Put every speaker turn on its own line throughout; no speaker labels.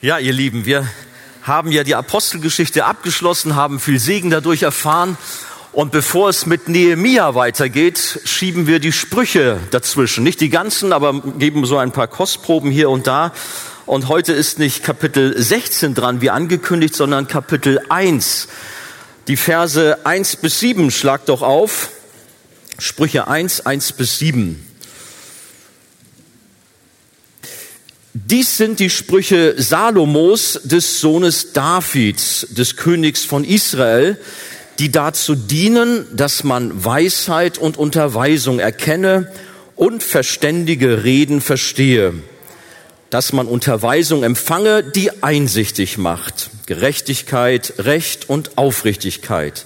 Ja, ihr Lieben, wir haben ja die Apostelgeschichte abgeschlossen, haben viel Segen dadurch erfahren. Und bevor es mit Nehemia weitergeht, schieben wir die Sprüche dazwischen. Nicht die ganzen, aber geben so ein paar Kostproben hier und da. Und heute ist nicht Kapitel 16 dran, wie angekündigt, sondern Kapitel 1. Die Verse 1 bis 7 schlagt doch auf. Sprüche 1, 1 bis 7. Dies sind die Sprüche Salomos, des Sohnes Davids, des Königs von Israel, die dazu dienen, dass man Weisheit und Unterweisung erkenne und verständige Reden verstehe, dass man Unterweisung empfange, die einsichtig macht, Gerechtigkeit, Recht und Aufrichtigkeit,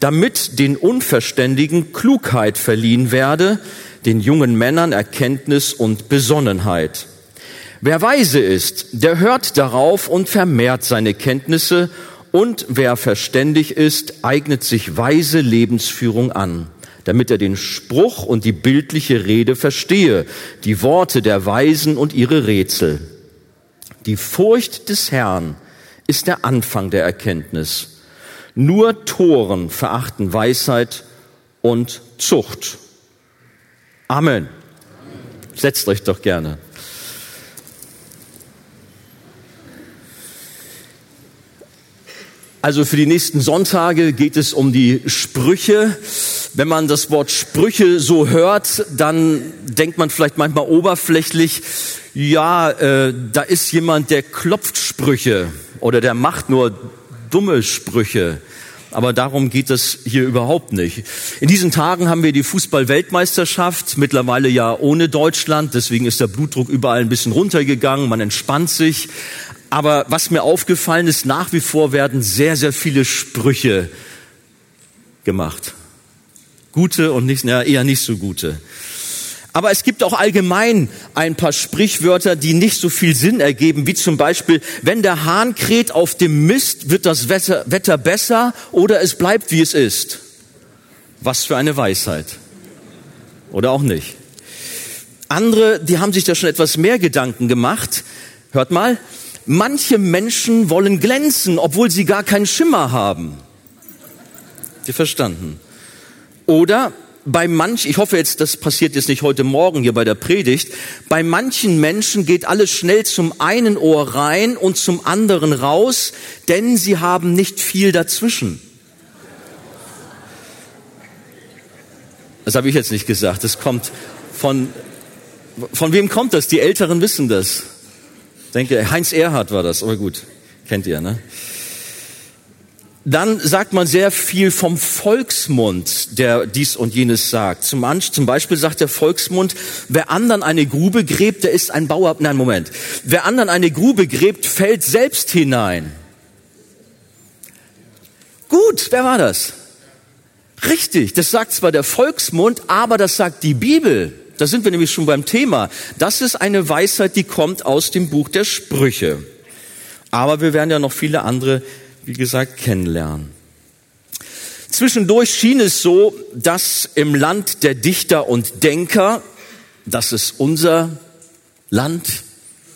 damit den Unverständigen Klugheit verliehen werde, den jungen Männern Erkenntnis und Besonnenheit Wer weise ist, der hört darauf und vermehrt seine Kenntnisse, und wer verständig ist, eignet sich weise Lebensführung an, damit er den Spruch und die bildliche Rede verstehe, die Worte der Weisen und ihre Rätsel. Die Furcht des Herrn ist der Anfang der Erkenntnis. Nur Toren verachten Weisheit und Zucht. Amen. Setzt euch doch gerne. Also für die nächsten Sonntage geht es um die Sprüche. Wenn man das Wort Sprüche so hört, dann denkt man vielleicht manchmal oberflächlich, ja, äh, da ist jemand, der klopft Sprüche oder der macht nur dumme Sprüche. Aber darum geht es hier überhaupt nicht. In diesen Tagen haben wir die Fußball-Weltmeisterschaft, mittlerweile ja ohne Deutschland. Deswegen ist der Blutdruck überall ein bisschen runtergegangen. Man entspannt sich. Aber was mir aufgefallen ist, nach wie vor werden sehr, sehr viele Sprüche gemacht. Gute und nicht, ja, eher nicht so gute. Aber es gibt auch allgemein ein paar Sprichwörter, die nicht so viel Sinn ergeben, wie zum Beispiel, wenn der Hahn kräht auf dem Mist, wird das Wetter, Wetter besser oder es bleibt, wie es ist. Was für eine Weisheit. Oder auch nicht. Andere, die haben sich da schon etwas mehr Gedanken gemacht. Hört mal, Manche Menschen wollen glänzen, obwohl sie gar keinen Schimmer haben. Sie verstanden? Oder bei manch, ich hoffe jetzt, das passiert jetzt nicht heute Morgen hier bei der Predigt, bei manchen Menschen geht alles schnell zum einen Ohr rein und zum anderen raus, denn sie haben nicht viel dazwischen. Das habe ich jetzt nicht gesagt, das kommt von, von wem kommt das? Die Älteren wissen das denke, Heinz Erhard war das, aber gut, kennt ihr, ne? Dann sagt man sehr viel vom Volksmund, der dies und jenes sagt. Zum, zum Beispiel sagt der Volksmund, wer anderen eine Grube gräbt, der ist ein Bauer. Nein, Moment. Wer anderen eine Grube gräbt, fällt selbst hinein. Gut, wer war das? Richtig, das sagt zwar der Volksmund, aber das sagt die Bibel. Da sind wir nämlich schon beim Thema. Das ist eine Weisheit, die kommt aus dem Buch der Sprüche. Aber wir werden ja noch viele andere, wie gesagt, kennenlernen. Zwischendurch schien es so, dass im Land der Dichter und Denker, das ist unser Land,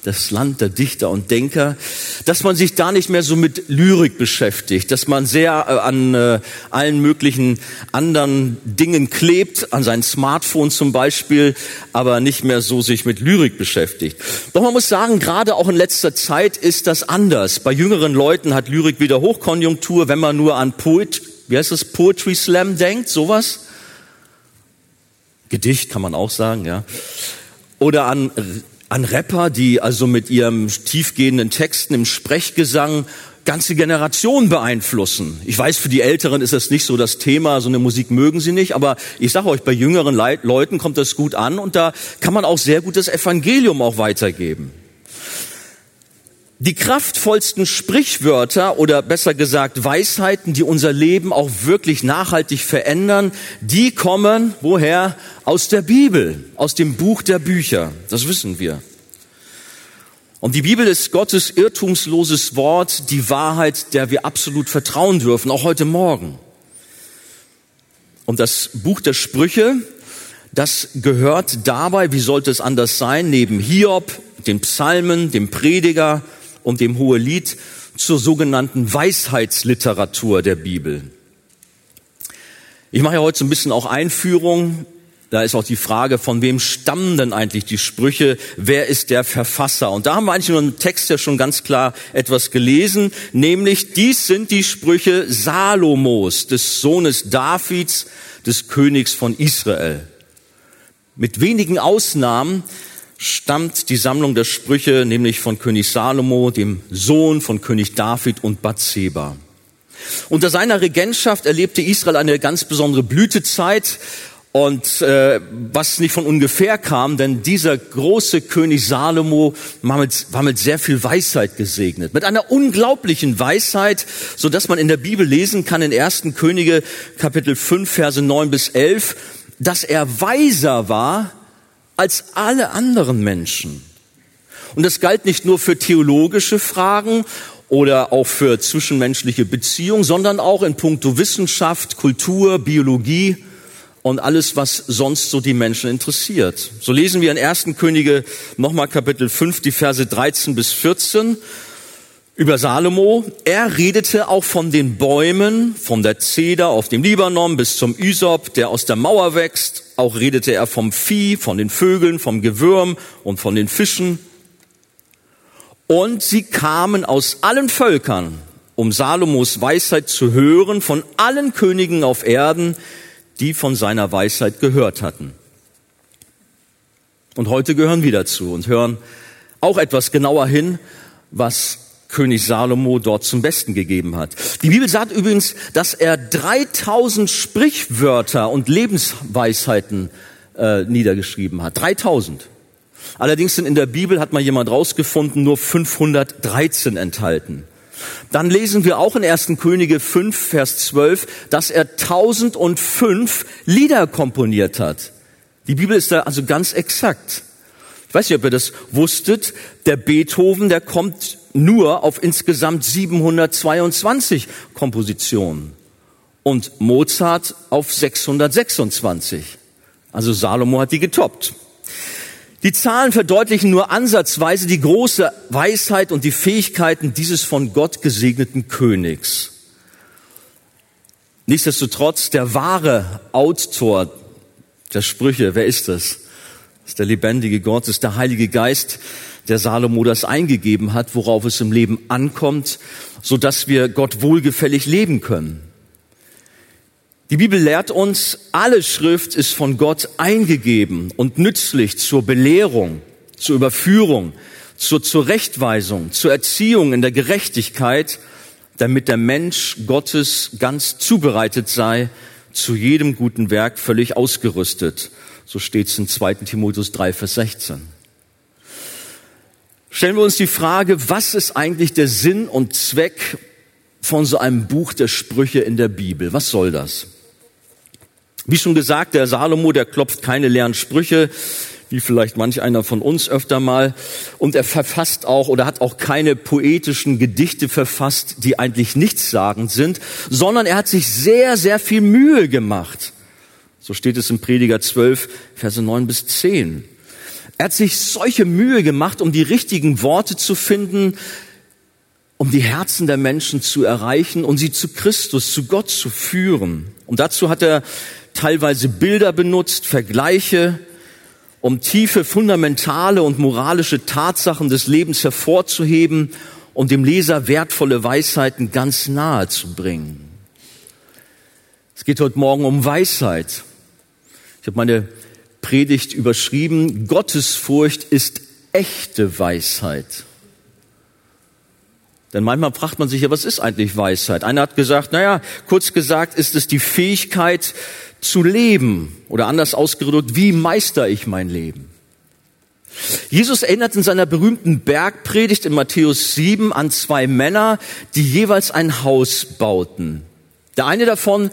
das Land der Dichter und Denker, dass man sich da nicht mehr so mit Lyrik beschäftigt, dass man sehr äh, an äh, allen möglichen anderen Dingen klebt, an sein Smartphone zum Beispiel, aber nicht mehr so sich mit Lyrik beschäftigt. Doch man muss sagen, gerade auch in letzter Zeit ist das anders. Bei jüngeren Leuten hat Lyrik wieder Hochkonjunktur, wenn man nur an Poet, wie heißt das, Poetry Slam denkt, sowas. Gedicht kann man auch sagen, ja. Oder an an Rapper, die also mit ihrem tiefgehenden Texten im Sprechgesang ganze Generationen beeinflussen. Ich weiß, für die Älteren ist das nicht so das Thema, so eine Musik mögen sie nicht, aber ich sage euch, bei jüngeren Leuten kommt das gut an und da kann man auch sehr gut das Evangelium auch weitergeben. Die kraftvollsten Sprichwörter oder besser gesagt Weisheiten, die unser Leben auch wirklich nachhaltig verändern, die kommen woher? Aus der Bibel, aus dem Buch der Bücher. Das wissen wir. Und die Bibel ist Gottes irrtumsloses Wort, die Wahrheit, der wir absolut vertrauen dürfen, auch heute Morgen. Und das Buch der Sprüche, das gehört dabei, wie sollte es anders sein, neben Hiob, den Psalmen, dem Prediger, und dem Hohelied zur sogenannten Weisheitsliteratur der Bibel. Ich mache ja heute so ein bisschen auch Einführung. Da ist auch die Frage, von wem stammen denn eigentlich die Sprüche? Wer ist der Verfasser? Und da haben wir eigentlich nur im Text ja schon ganz klar etwas gelesen, nämlich dies sind die Sprüche Salomos, des Sohnes Davids, des Königs von Israel. Mit wenigen Ausnahmen stammt die Sammlung der Sprüche nämlich von König Salomo, dem Sohn von König David und Bathseba. Unter seiner Regentschaft erlebte Israel eine ganz besondere Blütezeit und äh, was nicht von ungefähr kam, denn dieser große König Salomo war mit, war mit sehr viel Weisheit gesegnet, mit einer unglaublichen Weisheit, so dass man in der Bibel lesen kann in 1. Könige Kapitel 5 Verse 9 bis 11, dass er weiser war als alle anderen Menschen. Und das galt nicht nur für theologische Fragen oder auch für zwischenmenschliche Beziehungen, sondern auch in puncto Wissenschaft, Kultur, Biologie und alles, was sonst so die Menschen interessiert. So lesen wir in 1. Könige nochmal Kapitel 5, die Verse 13 bis 14 über Salomo. Er redete auch von den Bäumen, von der Zeder auf dem Libanon bis zum Isop, der aus der Mauer wächst. Auch redete er vom Vieh, von den Vögeln, vom Gewürm und von den Fischen. Und sie kamen aus allen Völkern, um Salomos Weisheit zu hören, von allen Königen auf Erden, die von seiner Weisheit gehört hatten. Und heute gehören wir dazu und hören auch etwas genauer hin, was König Salomo dort zum Besten gegeben hat. Die Bibel sagt übrigens, dass er 3000 Sprichwörter und Lebensweisheiten äh, niedergeschrieben hat. 3000. Allerdings sind in der Bibel, hat mal jemand rausgefunden, nur 513 enthalten. Dann lesen wir auch in 1. Könige 5, Vers 12, dass er 1005 Lieder komponiert hat. Die Bibel ist da also ganz exakt. Ich weiß nicht, ob ihr das wusstet. Der Beethoven, der kommt nur auf insgesamt 722 Kompositionen und Mozart auf 626. Also Salomo hat die getoppt. Die Zahlen verdeutlichen nur ansatzweise die große Weisheit und die Fähigkeiten dieses von Gott gesegneten Königs. Nichtsdestotrotz, der wahre Autor der Sprüche, wer ist das? Das ist der lebendige Gott, das ist der Heilige Geist, der Salomo das eingegeben hat, worauf es im Leben ankommt, so dass wir Gott wohlgefällig leben können. Die Bibel lehrt uns, alle Schrift ist von Gott eingegeben und nützlich zur Belehrung, zur Überführung, zur Zurechtweisung, zur Erziehung in der Gerechtigkeit, damit der Mensch Gottes ganz zubereitet sei, zu jedem guten Werk völlig ausgerüstet. So steht es in 2. Timotheus 3, Vers 16 stellen wir uns die Frage, was ist eigentlich der Sinn und Zweck von so einem Buch der Sprüche in der Bibel? Was soll das? Wie schon gesagt, der Salomo, der klopft keine leeren Sprüche, wie vielleicht manch einer von uns öfter mal. Und er verfasst auch oder hat auch keine poetischen Gedichte verfasst, die eigentlich nichtssagend sind, sondern er hat sich sehr, sehr viel Mühe gemacht. So steht es im Prediger 12, Verse 9 bis 10. Er hat sich solche Mühe gemacht, um die richtigen Worte zu finden, um die Herzen der Menschen zu erreichen und sie zu Christus, zu Gott zu führen. Und dazu hat er teilweise Bilder benutzt, Vergleiche, um tiefe, fundamentale und moralische Tatsachen des Lebens hervorzuheben und dem Leser wertvolle Weisheiten ganz nahe zu bringen. Es geht heute Morgen um Weisheit. Ich habe meine Predigt überschrieben, Gottesfurcht ist echte Weisheit. Denn manchmal fragt man sich ja, was ist eigentlich Weisheit? Einer hat gesagt, naja, kurz gesagt ist es die Fähigkeit zu leben oder anders ausgedrückt, wie meister ich mein Leben? Jesus erinnert in seiner berühmten Bergpredigt in Matthäus 7 an zwei Männer, die jeweils ein Haus bauten. Der eine davon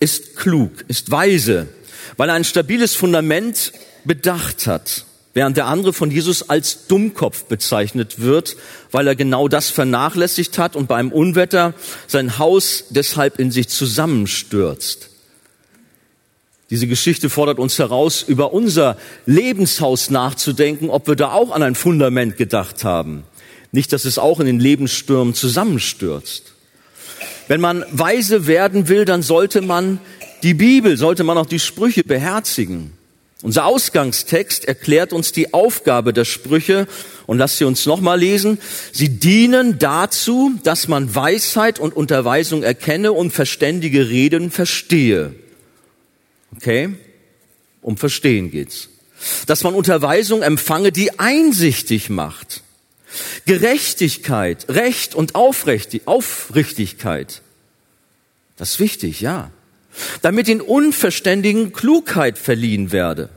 ist klug, ist weise, weil er ein stabiles Fundament bedacht hat, während der andere von Jesus als Dummkopf bezeichnet wird, weil er genau das vernachlässigt hat und beim Unwetter sein Haus deshalb in sich zusammenstürzt. Diese Geschichte fordert uns heraus, über unser Lebenshaus nachzudenken, ob wir da auch an ein Fundament gedacht haben. Nicht, dass es auch in den Lebensstürmen zusammenstürzt. Wenn man weise werden will, dann sollte man die Bibel, sollte man auch die Sprüche beherzigen. Unser Ausgangstext erklärt uns die Aufgabe der Sprüche und lasst sie uns nochmal lesen. Sie dienen dazu, dass man Weisheit und Unterweisung erkenne und verständige Reden verstehe. Okay? Um Verstehen geht's. Dass man Unterweisung empfange, die einsichtig macht. Gerechtigkeit, Recht und Aufrichtigkeit. Das ist wichtig, ja. Damit den Unverständigen Klugheit verliehen werde.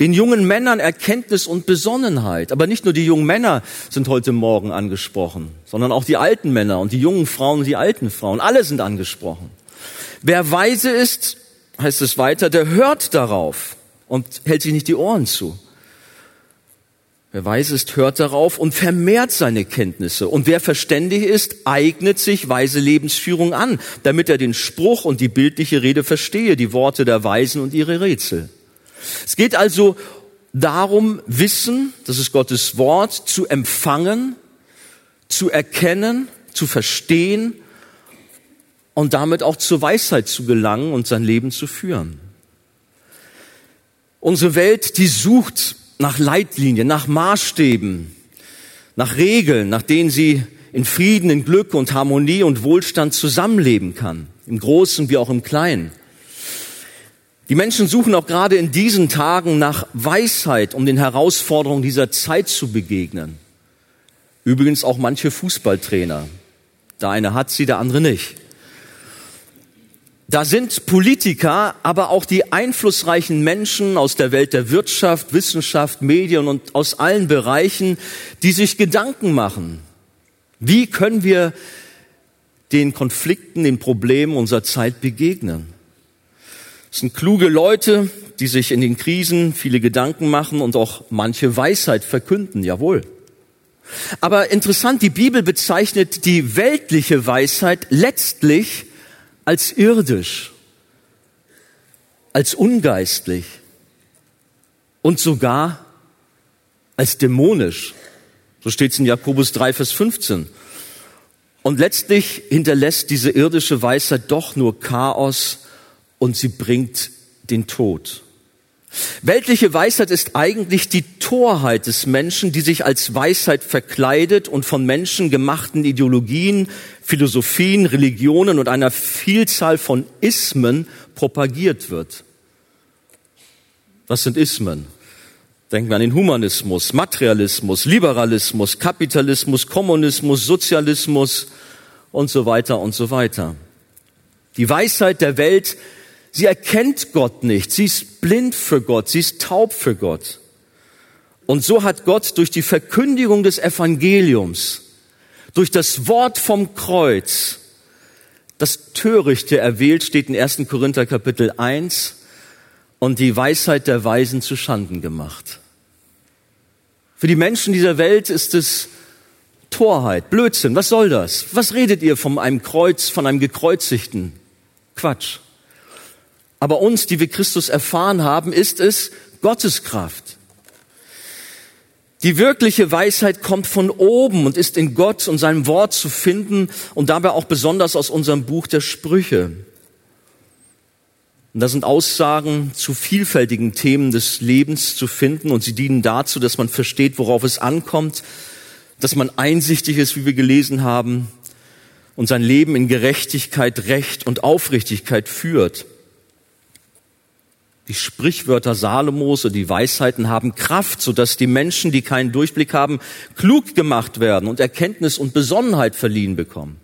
Den jungen Männern Erkenntnis und Besonnenheit. Aber nicht nur die jungen Männer sind heute Morgen angesprochen, sondern auch die alten Männer und die jungen Frauen und die alten Frauen. Alle sind angesprochen. Wer weise ist, heißt es weiter, der hört darauf und hält sich nicht die Ohren zu. Wer weise ist, hört darauf und vermehrt seine Kenntnisse. Und wer verständig ist, eignet sich weise Lebensführung an, damit er den Spruch und die bildliche Rede verstehe, die Worte der Weisen und ihre Rätsel. Es geht also darum, Wissen, das ist Gottes Wort, zu empfangen, zu erkennen, zu verstehen und damit auch zur Weisheit zu gelangen und sein Leben zu führen. Unsere Welt, die sucht nach Leitlinien, nach Maßstäben, nach Regeln, nach denen sie in Frieden, in Glück und Harmonie und Wohlstand zusammenleben kann, im Großen wie auch im Kleinen. Die Menschen suchen auch gerade in diesen Tagen nach Weisheit, um den Herausforderungen dieser Zeit zu begegnen. Übrigens auch manche Fußballtrainer. Der eine hat sie, der andere nicht. Da sind Politiker, aber auch die einflussreichen Menschen aus der Welt der Wirtschaft, Wissenschaft, Medien und aus allen Bereichen, die sich Gedanken machen. Wie können wir den Konflikten, den Problemen unserer Zeit begegnen? Es sind kluge Leute, die sich in den Krisen viele Gedanken machen und auch manche Weisheit verkünden, jawohl. Aber interessant, die Bibel bezeichnet die weltliche Weisheit letztlich als irdisch, als ungeistlich und sogar als dämonisch. So steht es in Jakobus 3, Vers 15. Und letztlich hinterlässt diese irdische Weisheit doch nur Chaos und sie bringt den Tod. Weltliche Weisheit ist eigentlich die Torheit des Menschen, die sich als Weisheit verkleidet und von Menschen gemachten Ideologien, Philosophien, Religionen und einer Vielzahl von Ismen propagiert wird. Was sind Ismen? Denken wir an den Humanismus, Materialismus, Liberalismus, Kapitalismus, Kommunismus, Sozialismus und so weiter und so weiter. Die Weisheit der Welt Sie erkennt Gott nicht. Sie ist blind für Gott. Sie ist taub für Gott. Und so hat Gott durch die Verkündigung des Evangeliums, durch das Wort vom Kreuz, das Törichte erwählt, steht in 1. Korinther Kapitel 1, und die Weisheit der Weisen zu Schanden gemacht. Für die Menschen dieser Welt ist es Torheit, Blödsinn. Was soll das? Was redet ihr von einem Kreuz, von einem gekreuzigten? Quatsch. Aber uns, die wir Christus erfahren haben, ist es Gottes Kraft. Die wirkliche Weisheit kommt von oben und ist in Gott und seinem Wort zu finden und dabei auch besonders aus unserem Buch der Sprüche. Und da sind Aussagen zu vielfältigen Themen des Lebens zu finden und sie dienen dazu, dass man versteht, worauf es ankommt, dass man einsichtig ist, wie wir gelesen haben, und sein Leben in Gerechtigkeit, Recht und Aufrichtigkeit führt. Die Sprichwörter Salomos und die Weisheiten haben Kraft, sodass die Menschen, die keinen Durchblick haben, klug gemacht werden und Erkenntnis und Besonnenheit verliehen bekommen.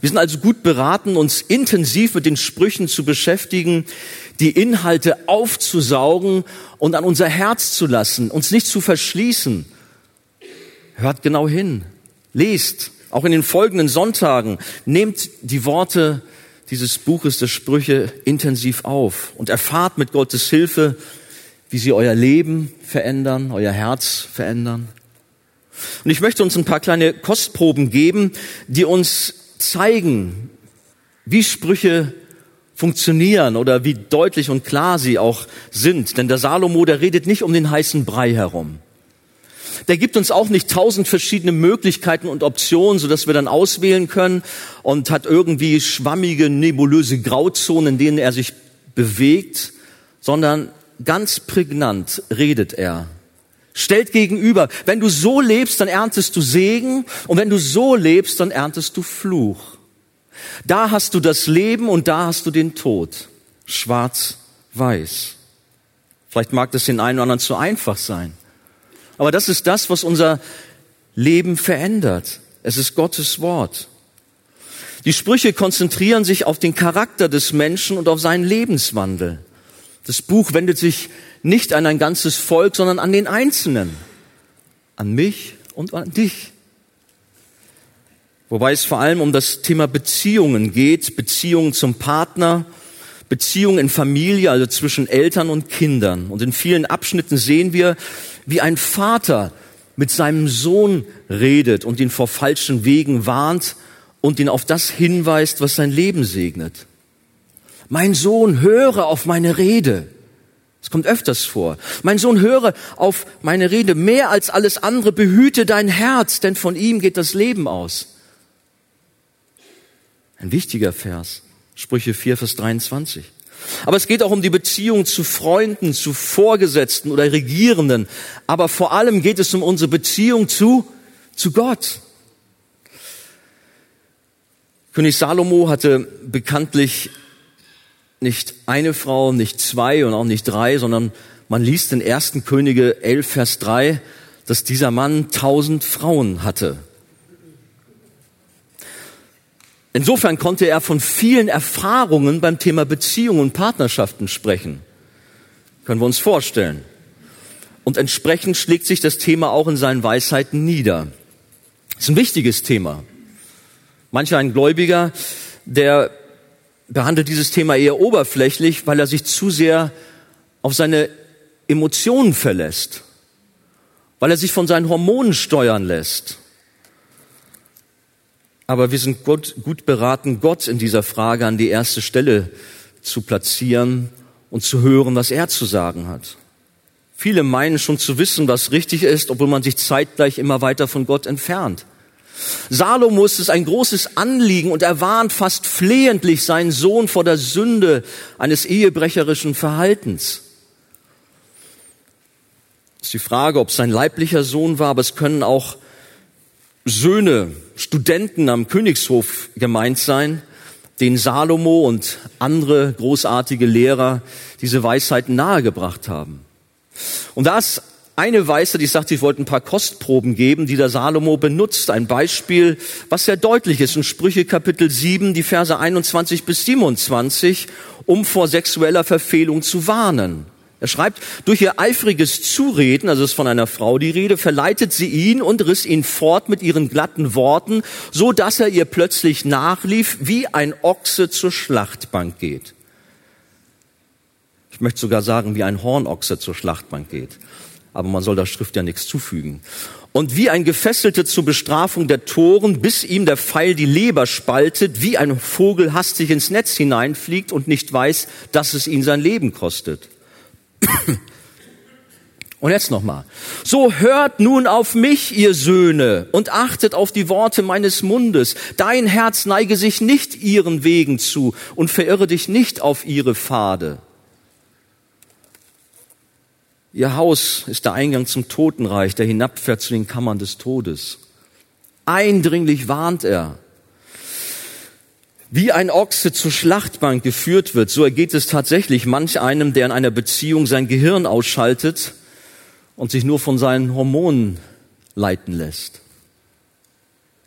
Wir sind also gut beraten, uns intensiv mit den Sprüchen zu beschäftigen, die Inhalte aufzusaugen und an unser Herz zu lassen, uns nicht zu verschließen. Hört genau hin, lest, auch in den folgenden Sonntagen, nehmt die Worte dieses Buches der Sprüche intensiv auf und erfahrt mit Gottes Hilfe, wie sie euer Leben verändern, euer Herz verändern. Und ich möchte uns ein paar kleine Kostproben geben, die uns zeigen, wie Sprüche funktionieren oder wie deutlich und klar sie auch sind. Denn der Salomo, der redet nicht um den heißen Brei herum. Der gibt uns auch nicht tausend verschiedene Möglichkeiten und Optionen, sodass wir dann auswählen können und hat irgendwie schwammige, nebulöse Grauzonen, in denen er sich bewegt, sondern ganz prägnant redet er. Stellt gegenüber, wenn du so lebst, dann erntest du Segen und wenn du so lebst, dann erntest du Fluch. Da hast du das Leben und da hast du den Tod. Schwarz, weiß. Vielleicht mag das den einen oder anderen zu einfach sein. Aber das ist das, was unser Leben verändert. Es ist Gottes Wort. Die Sprüche konzentrieren sich auf den Charakter des Menschen und auf seinen Lebenswandel. Das Buch wendet sich nicht an ein ganzes Volk, sondern an den Einzelnen, an mich und an dich. Wobei es vor allem um das Thema Beziehungen geht, Beziehungen zum Partner, Beziehungen in Familie, also zwischen Eltern und Kindern. Und in vielen Abschnitten sehen wir, wie ein Vater mit seinem Sohn redet und ihn vor falschen Wegen warnt und ihn auf das hinweist, was sein Leben segnet. Mein Sohn, höre auf meine Rede. Es kommt öfters vor. Mein Sohn, höre auf meine Rede. Mehr als alles andere behüte dein Herz, denn von ihm geht das Leben aus. Ein wichtiger Vers. Sprüche 4, Vers 23. Aber es geht auch um die Beziehung zu Freunden, zu Vorgesetzten oder Regierenden. Aber vor allem geht es um unsere Beziehung zu, zu Gott. König Salomo hatte bekanntlich nicht eine Frau, nicht zwei und auch nicht drei, sondern man liest in 1. Könige 11, Vers 3, dass dieser Mann tausend Frauen hatte. Insofern konnte er von vielen Erfahrungen beim Thema Beziehungen und Partnerschaften sprechen. Können wir uns vorstellen. Und entsprechend schlägt sich das Thema auch in seinen Weisheiten nieder. Das ist ein wichtiges Thema. Mancher ein Gläubiger, der behandelt dieses Thema eher oberflächlich, weil er sich zu sehr auf seine Emotionen verlässt, weil er sich von seinen Hormonen steuern lässt. Aber wir sind gut, gut beraten, Gott in dieser Frage an die erste Stelle zu platzieren und zu hören, was er zu sagen hat. Viele meinen schon zu wissen, was richtig ist, obwohl man sich zeitgleich immer weiter von Gott entfernt. Salomo ist es ein großes Anliegen und er warnt fast flehentlich seinen Sohn vor der Sünde eines ehebrecherischen Verhaltens. Das ist die Frage, ob es sein leiblicher Sohn war, aber es können auch Söhne, Studenten am Königshof gemeint sein, den Salomo und andere großartige Lehrer diese Weisheiten nahegebracht haben. Und da ist eine Weise, die sagt, ich wollte ein paar Kostproben geben, die der Salomo benutzt. Ein Beispiel, was sehr deutlich ist in Sprüche Kapitel 7, die Verse 21 bis 27, um vor sexueller Verfehlung zu warnen. Er schreibt, durch ihr eifriges Zureden, also ist von einer Frau die Rede, verleitet sie ihn und riss ihn fort mit ihren glatten Worten, so dass er ihr plötzlich nachlief, wie ein Ochse zur Schlachtbank geht. Ich möchte sogar sagen, wie ein Hornochse zur Schlachtbank geht aber man soll der Schrift ja nichts zufügen. Und wie ein Gefesselte zur Bestrafung der Toren, bis ihm der Pfeil die Leber spaltet, wie ein Vogel hastig ins Netz hineinfliegt und nicht weiß, dass es ihn sein Leben kostet. Und jetzt nochmal. So hört nun auf mich, ihr Söhne, und achtet auf die Worte meines Mundes. Dein Herz neige sich nicht ihren Wegen zu und verirre dich nicht auf ihre Pfade. Ihr Haus ist der Eingang zum Totenreich, der hinabfährt zu den Kammern des Todes. Eindringlich warnt er. Wie ein Ochse zur Schlachtbank geführt wird, so ergeht es tatsächlich manch einem, der in einer Beziehung sein Gehirn ausschaltet und sich nur von seinen Hormonen leiten lässt.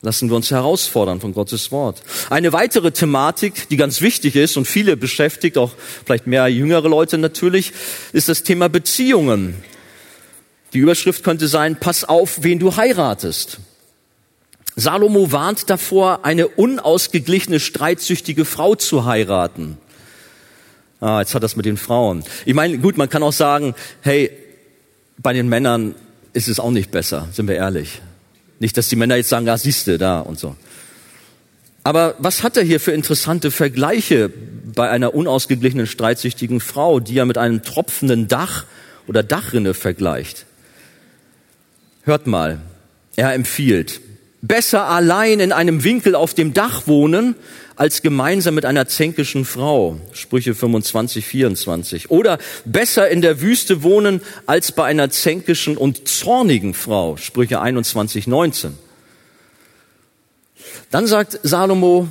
Lassen wir uns herausfordern von Gottes Wort. Eine weitere Thematik, die ganz wichtig ist und viele beschäftigt, auch vielleicht mehr jüngere Leute natürlich, ist das Thema Beziehungen. Die Überschrift könnte sein, pass auf, wen du heiratest. Salomo warnt davor, eine unausgeglichene, streitsüchtige Frau zu heiraten. Ah, jetzt hat das mit den Frauen. Ich meine, gut, man kann auch sagen, hey, bei den Männern ist es auch nicht besser, sind wir ehrlich. Nicht, dass die Männer jetzt sagen, ja, siehste da und so. Aber was hat er hier für interessante Vergleiche bei einer unausgeglichenen, streitsüchtigen Frau, die er mit einem tropfenden Dach oder Dachrinne vergleicht? Hört mal, er empfiehlt, besser allein in einem Winkel auf dem Dach wohnen, als gemeinsam mit einer zänkischen Frau. Sprüche 25, 24. Oder besser in der Wüste wohnen, als bei einer zänkischen und zornigen Frau. Sprüche 21, 19. Dann sagt Salomo,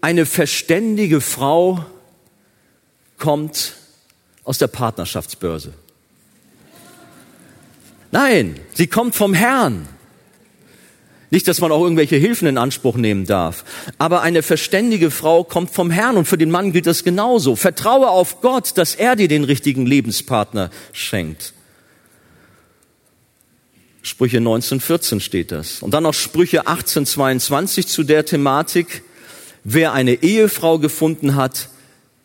eine verständige Frau kommt aus der Partnerschaftsbörse. Nein, sie kommt vom Herrn. Nicht, dass man auch irgendwelche Hilfen in Anspruch nehmen darf. Aber eine verständige Frau kommt vom Herrn und für den Mann gilt das genauso. Vertraue auf Gott, dass er dir den richtigen Lebenspartner schenkt. Sprüche 1914 steht das. Und dann noch Sprüche 1822 zu der Thematik. Wer eine Ehefrau gefunden hat,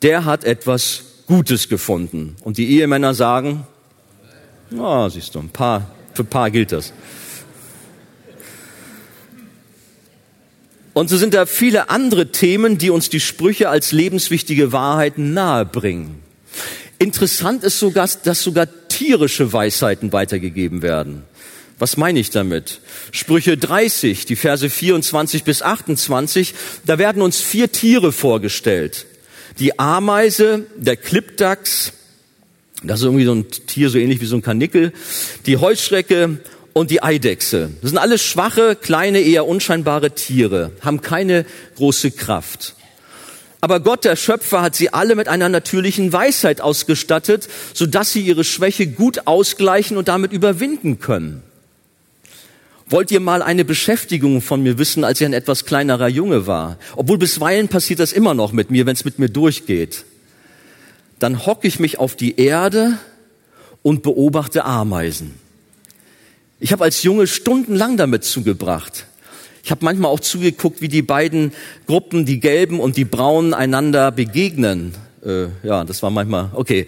der hat etwas Gutes gefunden. Und die Ehemänner sagen, na, oh, siehst du, ein paar, für ein paar gilt das. Und so sind da viele andere Themen, die uns die Sprüche als lebenswichtige Wahrheiten nahebringen. Interessant ist sogar, dass sogar tierische Weisheiten weitergegeben werden. Was meine ich damit? Sprüche 30, die Verse 24 bis 28, da werden uns vier Tiere vorgestellt. Die Ameise, der Klippdachs, das ist irgendwie so ein Tier, so ähnlich wie so ein Kanickel, die Heuschrecke und die Eidechse. Das sind alles schwache, kleine, eher unscheinbare Tiere, haben keine große Kraft. Aber Gott, der Schöpfer, hat sie alle mit einer natürlichen Weisheit ausgestattet, sodass sie ihre Schwäche gut ausgleichen und damit überwinden können. Wollt ihr mal eine Beschäftigung von mir wissen, als ich ein etwas kleinerer Junge war? Obwohl bisweilen passiert das immer noch mit mir, wenn es mit mir durchgeht. Dann hocke ich mich auf die Erde und beobachte Ameisen. Ich habe als Junge stundenlang damit zugebracht. Ich habe manchmal auch zugeguckt, wie die beiden Gruppen, die Gelben und die Braunen, einander begegnen. Äh, ja, das war manchmal, okay,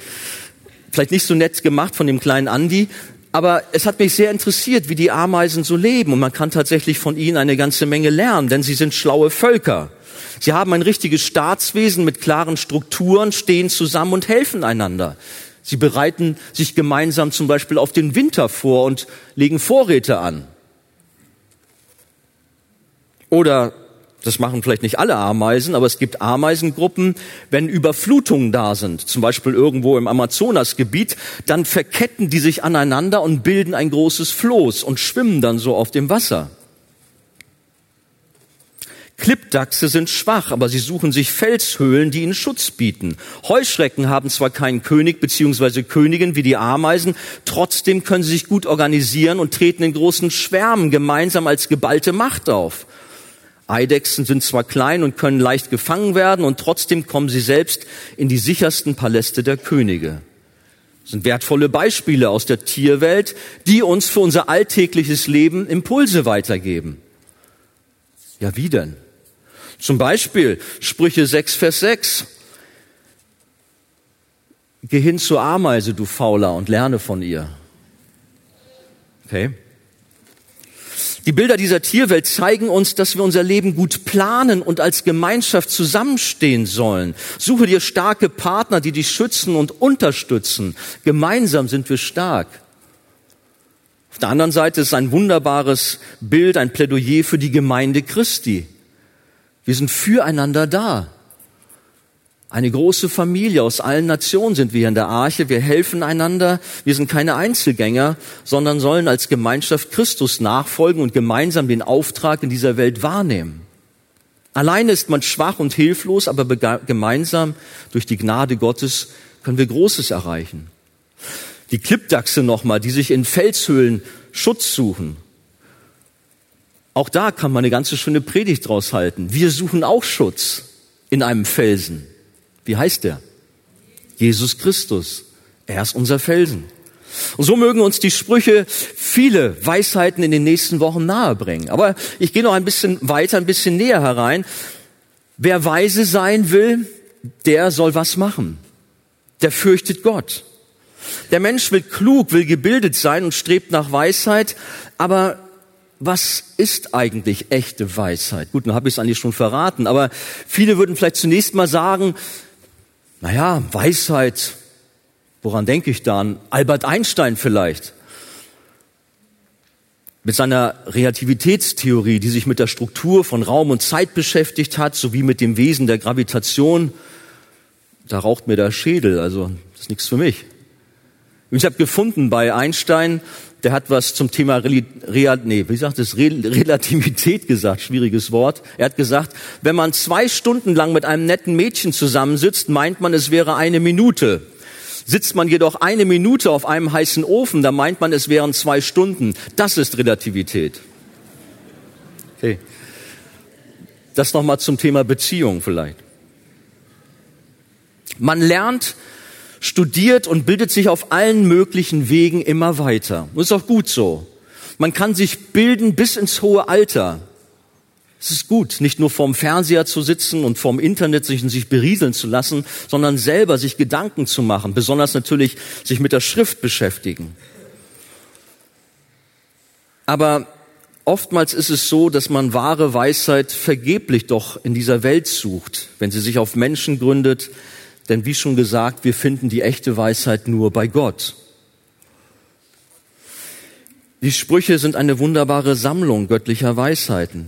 vielleicht nicht so nett gemacht von dem kleinen Andi, aber es hat mich sehr interessiert, wie die Ameisen so leben. Und man kann tatsächlich von ihnen eine ganze Menge lernen, denn sie sind schlaue Völker. Sie haben ein richtiges Staatswesen mit klaren Strukturen, stehen zusammen und helfen einander. Sie bereiten sich gemeinsam zum Beispiel auf den Winter vor und legen Vorräte an. Oder, das machen vielleicht nicht alle Ameisen, aber es gibt Ameisengruppen, wenn Überflutungen da sind, zum Beispiel irgendwo im Amazonasgebiet, dann verketten die sich aneinander und bilden ein großes Floß und schwimmen dann so auf dem Wasser. Klippdachse sind schwach, aber sie suchen sich Felshöhlen, die ihnen Schutz bieten. Heuschrecken haben zwar keinen König bzw. Königin wie die Ameisen, trotzdem können sie sich gut organisieren und treten in großen Schwärmen gemeinsam als geballte Macht auf. Eidechsen sind zwar klein und können leicht gefangen werden und trotzdem kommen sie selbst in die sichersten Paläste der Könige. Das sind wertvolle Beispiele aus der Tierwelt, die uns für unser alltägliches Leben Impulse weitergeben. Ja, wie denn? Zum Beispiel Sprüche 6, Vers 6. Geh hin zur Ameise, du Fauler, und lerne von ihr. Okay. Die Bilder dieser Tierwelt zeigen uns, dass wir unser Leben gut planen und als Gemeinschaft zusammenstehen sollen. Suche dir starke Partner, die dich schützen und unterstützen. Gemeinsam sind wir stark. Auf der anderen Seite ist ein wunderbares Bild, ein Plädoyer für die Gemeinde Christi. Wir sind füreinander da. Eine große Familie aus allen Nationen sind wir in der Arche. Wir helfen einander. Wir sind keine Einzelgänger, sondern sollen als Gemeinschaft Christus nachfolgen und gemeinsam den Auftrag in dieser Welt wahrnehmen. Alleine ist man schwach und hilflos, aber gemeinsam durch die Gnade Gottes können wir Großes erreichen. Die Klippdachse nochmal, die sich in Felshöhlen Schutz suchen. Auch da kann man eine ganze schöne Predigt draus halten. Wir suchen auch Schutz in einem Felsen. Wie heißt der? Jesus Christus. Er ist unser Felsen. Und so mögen uns die Sprüche viele Weisheiten in den nächsten Wochen nahebringen. Aber ich gehe noch ein bisschen weiter, ein bisschen näher herein. Wer weise sein will, der soll was machen. Der fürchtet Gott. Der Mensch will klug, will gebildet sein und strebt nach Weisheit, aber was ist eigentlich echte Weisheit? Gut, nun habe ich es eigentlich schon verraten, aber viele würden vielleicht zunächst mal sagen, naja, Weisheit, woran denke ich dann? Albert Einstein vielleicht. mit seiner Relativitätstheorie, die sich mit der Struktur von Raum und Zeit beschäftigt hat, sowie mit dem Wesen der Gravitation, da raucht mir der Schädel, also das ist nichts für mich. Ich habe gefunden bei Einstein, der hat was zum Thema Real, nee, wie sagt es, Relativität gesagt, schwieriges Wort. Er hat gesagt, wenn man zwei Stunden lang mit einem netten Mädchen zusammensitzt, meint man, es wäre eine Minute. Sitzt man jedoch eine Minute auf einem heißen Ofen, dann meint man, es wären zwei Stunden. Das ist Relativität. Okay. Das nochmal zum Thema Beziehung vielleicht. Man lernt, studiert und bildet sich auf allen möglichen Wegen immer weiter. Das ist auch gut so. Man kann sich bilden bis ins hohe Alter. Es ist gut, nicht nur vorm Fernseher zu sitzen und vorm Internet sich, sich berieseln zu lassen, sondern selber sich Gedanken zu machen, besonders natürlich sich mit der Schrift beschäftigen. Aber oftmals ist es so, dass man wahre Weisheit vergeblich doch in dieser Welt sucht, wenn sie sich auf Menschen gründet, denn wie schon gesagt, wir finden die echte Weisheit nur bei Gott. Die Sprüche sind eine wunderbare Sammlung göttlicher Weisheiten.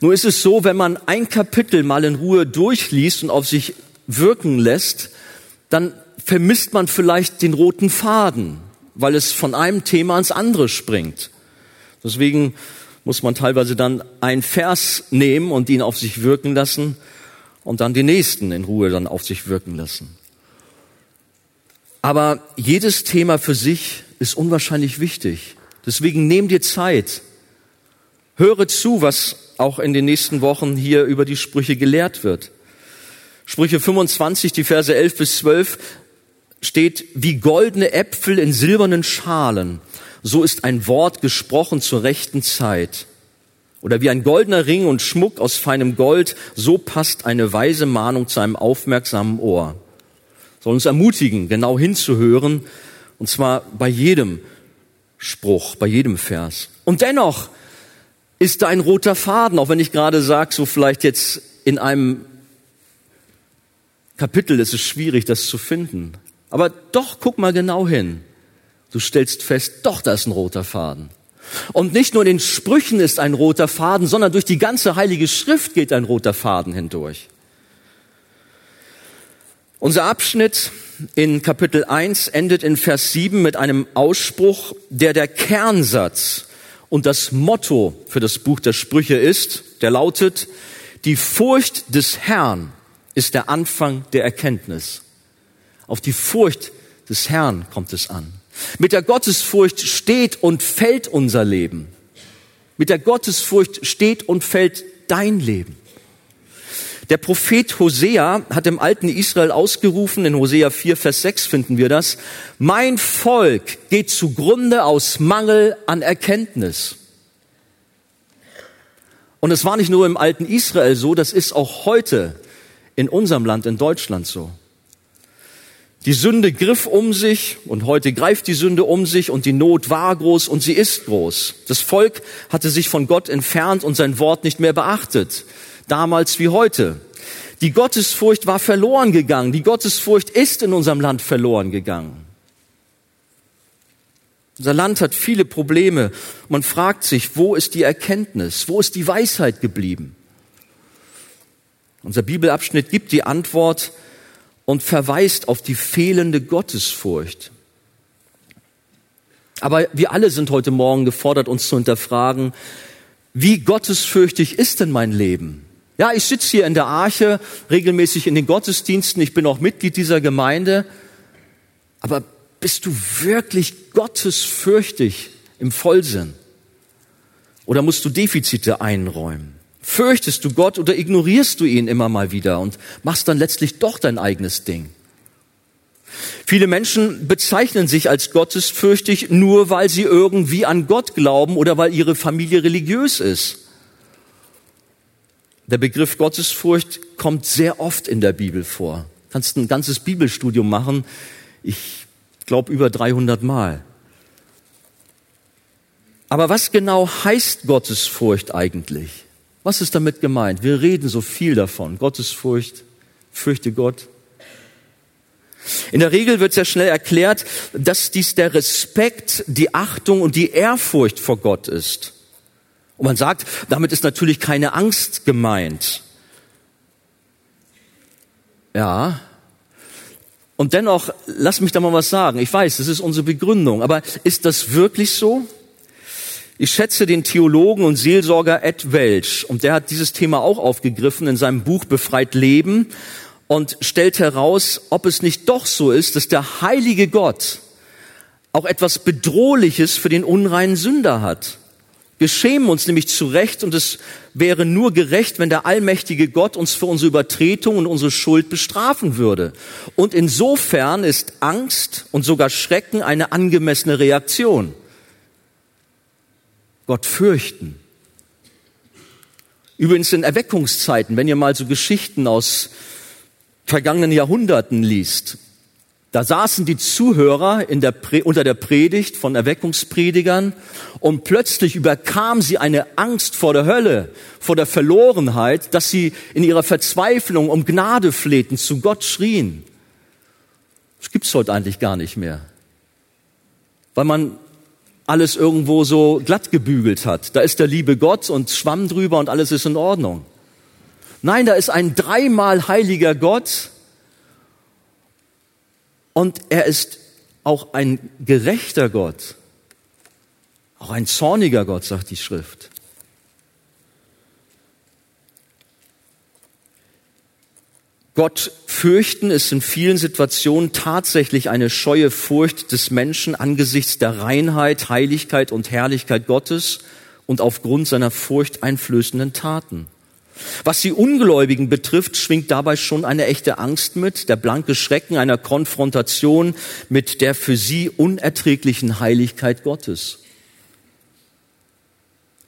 Nur ist es so, wenn man ein Kapitel mal in Ruhe durchliest und auf sich wirken lässt, dann vermisst man vielleicht den roten Faden, weil es von einem Thema ins andere springt. Deswegen muss man teilweise dann ein Vers nehmen und ihn auf sich wirken lassen und dann den nächsten in Ruhe dann auf sich wirken lassen. Aber jedes Thema für sich ist unwahrscheinlich wichtig. Deswegen nehm dir Zeit. Höre zu, was auch in den nächsten Wochen hier über die Sprüche gelehrt wird. Sprüche 25, die Verse 11 bis 12 steht, wie goldene Äpfel in silbernen Schalen, so ist ein Wort gesprochen zur rechten Zeit. Oder wie ein goldener Ring und Schmuck aus feinem Gold, so passt eine weise Mahnung zu einem aufmerksamen Ohr. Soll uns ermutigen, genau hinzuhören, und zwar bei jedem Spruch, bei jedem Vers. Und dennoch ist da ein roter Faden, auch wenn ich gerade sage, so vielleicht jetzt in einem Kapitel ist es schwierig, das zu finden. Aber doch, guck mal genau hin. Du stellst fest, doch, da ist ein roter Faden. Und nicht nur in den Sprüchen ist ein roter Faden, sondern durch die ganze Heilige Schrift geht ein roter Faden hindurch. Unser Abschnitt in Kapitel 1 endet in Vers 7 mit einem Ausspruch, der der Kernsatz und das Motto für das Buch der Sprüche ist, der lautet, die Furcht des Herrn ist der Anfang der Erkenntnis. Auf die Furcht des Herrn kommt es an. Mit der Gottesfurcht steht und fällt unser Leben. Mit der Gottesfurcht steht und fällt dein Leben. Der Prophet Hosea hat im alten Israel ausgerufen, in Hosea 4, Vers 6 finden wir das, mein Volk geht zugrunde aus Mangel an Erkenntnis. Und es war nicht nur im alten Israel so, das ist auch heute in unserem Land, in Deutschland so. Die Sünde griff um sich und heute greift die Sünde um sich und die Not war groß und sie ist groß. Das Volk hatte sich von Gott entfernt und sein Wort nicht mehr beachtet damals wie heute. Die Gottesfurcht war verloren gegangen. Die Gottesfurcht ist in unserem Land verloren gegangen. Unser Land hat viele Probleme. Man fragt sich, wo ist die Erkenntnis? Wo ist die Weisheit geblieben? Unser Bibelabschnitt gibt die Antwort und verweist auf die fehlende Gottesfurcht. Aber wir alle sind heute Morgen gefordert, uns zu hinterfragen, wie gottesfürchtig ist denn mein Leben? Ja, ich sitze hier in der Arche, regelmäßig in den Gottesdiensten, ich bin auch Mitglied dieser Gemeinde, aber bist du wirklich gottesfürchtig im Vollsinn? Oder musst du Defizite einräumen? Fürchtest du Gott oder ignorierst du ihn immer mal wieder und machst dann letztlich doch dein eigenes Ding? Viele Menschen bezeichnen sich als gottesfürchtig nur, weil sie irgendwie an Gott glauben oder weil ihre Familie religiös ist. Der Begriff Gottesfurcht kommt sehr oft in der Bibel vor. Du kannst ein ganzes Bibelstudium machen. Ich glaube über 300 Mal. Aber was genau heißt Gottesfurcht eigentlich? Was ist damit gemeint? Wir reden so viel davon. Gottesfurcht, fürchte Gott. In der Regel wird sehr schnell erklärt, dass dies der Respekt, die Achtung und die Ehrfurcht vor Gott ist. Und man sagt, damit ist natürlich keine Angst gemeint. Ja. Und dennoch, lass mich da mal was sagen. Ich weiß, das ist unsere Begründung, aber ist das wirklich so? Ich schätze den Theologen und Seelsorger Ed Welch und der hat dieses Thema auch aufgegriffen in seinem Buch Befreit Leben und stellt heraus, ob es nicht doch so ist, dass der heilige Gott auch etwas Bedrohliches für den unreinen Sünder hat. Wir schämen uns nämlich zu Recht und es wäre nur gerecht, wenn der allmächtige Gott uns für unsere Übertretung und unsere Schuld bestrafen würde. Und insofern ist Angst und sogar Schrecken eine angemessene Reaktion. Gott fürchten. Übrigens in Erweckungszeiten, wenn ihr mal so Geschichten aus vergangenen Jahrhunderten liest, da saßen die Zuhörer der unter der Predigt von Erweckungspredigern und plötzlich überkam sie eine Angst vor der Hölle, vor der Verlorenheit, dass sie in ihrer Verzweiflung um Gnade flehten, zu Gott schrien. Das gibt's heute eigentlich gar nicht mehr. Weil man alles irgendwo so glatt gebügelt hat. Da ist der liebe Gott und Schwamm drüber und alles ist in Ordnung. Nein, da ist ein dreimal heiliger Gott und er ist auch ein gerechter Gott, auch ein zorniger Gott, sagt die Schrift. Gott fürchten ist in vielen Situationen tatsächlich eine scheue Furcht des Menschen angesichts der Reinheit, Heiligkeit und Herrlichkeit Gottes und aufgrund seiner furchteinflößenden Taten. Was die Ungläubigen betrifft, schwingt dabei schon eine echte Angst mit, der blanke Schrecken einer Konfrontation mit der für sie unerträglichen Heiligkeit Gottes.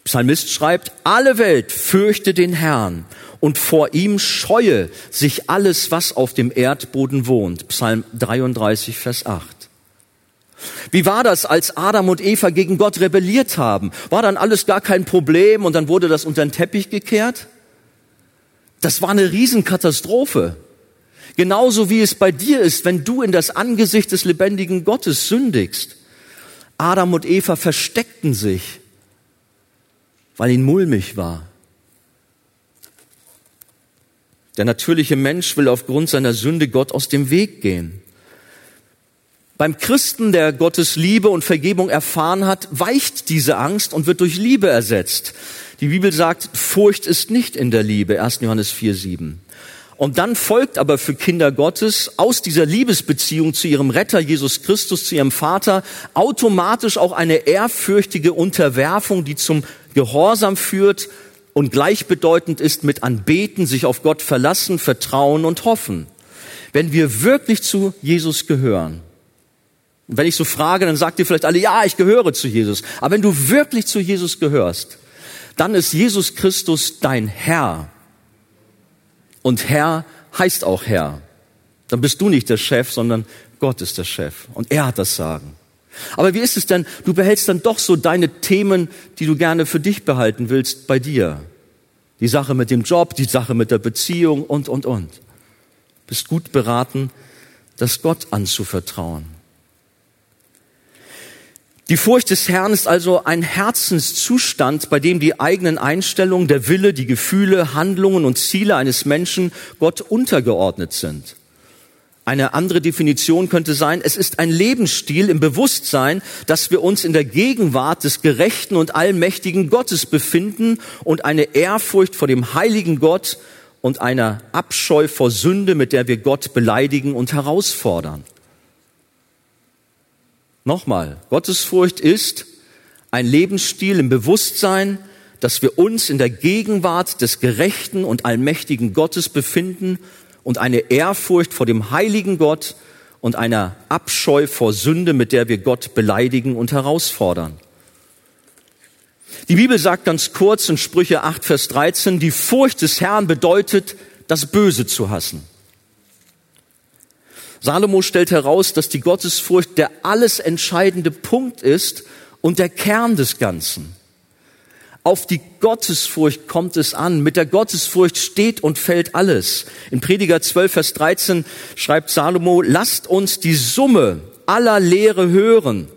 Psalmist schreibt, alle Welt fürchte den Herrn und vor ihm scheue sich alles, was auf dem Erdboden wohnt. Psalm 33, Vers 8. Wie war das, als Adam und Eva gegen Gott rebelliert haben? War dann alles gar kein Problem und dann wurde das unter den Teppich gekehrt? Das war eine Riesenkatastrophe. Genauso wie es bei dir ist, wenn du in das Angesicht des lebendigen Gottes sündigst. Adam und Eva versteckten sich, weil ihnen mulmig war. Der natürliche Mensch will aufgrund seiner Sünde Gott aus dem Weg gehen. Beim Christen, der Gottes Liebe und Vergebung erfahren hat, weicht diese Angst und wird durch Liebe ersetzt. Die Bibel sagt, Furcht ist nicht in der Liebe, 1. Johannes 4, 7. Und dann folgt aber für Kinder Gottes aus dieser Liebesbeziehung zu ihrem Retter Jesus Christus, zu ihrem Vater, automatisch auch eine ehrfürchtige Unterwerfung, die zum Gehorsam führt und gleichbedeutend ist mit Anbeten, sich auf Gott verlassen, vertrauen und hoffen. Wenn wir wirklich zu Jesus gehören, wenn ich so frage, dann sagt ihr vielleicht alle, ja, ich gehöre zu Jesus. Aber wenn du wirklich zu Jesus gehörst, dann ist Jesus Christus dein Herr. Und Herr heißt auch Herr. Dann bist du nicht der Chef, sondern Gott ist der Chef. Und er hat das Sagen. Aber wie ist es denn, du behältst dann doch so deine Themen, die du gerne für dich behalten willst, bei dir. Die Sache mit dem Job, die Sache mit der Beziehung und, und, und. Bist gut beraten, das Gott anzuvertrauen. Die Furcht des Herrn ist also ein Herzenszustand, bei dem die eigenen Einstellungen, der Wille, die Gefühle, Handlungen und Ziele eines Menschen Gott untergeordnet sind. Eine andere Definition könnte sein, es ist ein Lebensstil im Bewusstsein, dass wir uns in der Gegenwart des gerechten und allmächtigen Gottes befinden und eine Ehrfurcht vor dem heiligen Gott und einer Abscheu vor Sünde, mit der wir Gott beleidigen und herausfordern. Nochmal, Gottesfurcht ist ein Lebensstil im Bewusstsein, dass wir uns in der Gegenwart des gerechten und allmächtigen Gottes befinden und eine Ehrfurcht vor dem heiligen Gott und einer Abscheu vor Sünde, mit der wir Gott beleidigen und herausfordern. Die Bibel sagt ganz kurz in Sprüche 8, Vers 13, die Furcht des Herrn bedeutet, das Böse zu hassen. Salomo stellt heraus, dass die Gottesfurcht der alles entscheidende Punkt ist und der Kern des Ganzen. Auf die Gottesfurcht kommt es an. Mit der Gottesfurcht steht und fällt alles. In Prediger 12, Vers 13 schreibt Salomo, lasst uns die Summe aller Lehre hören.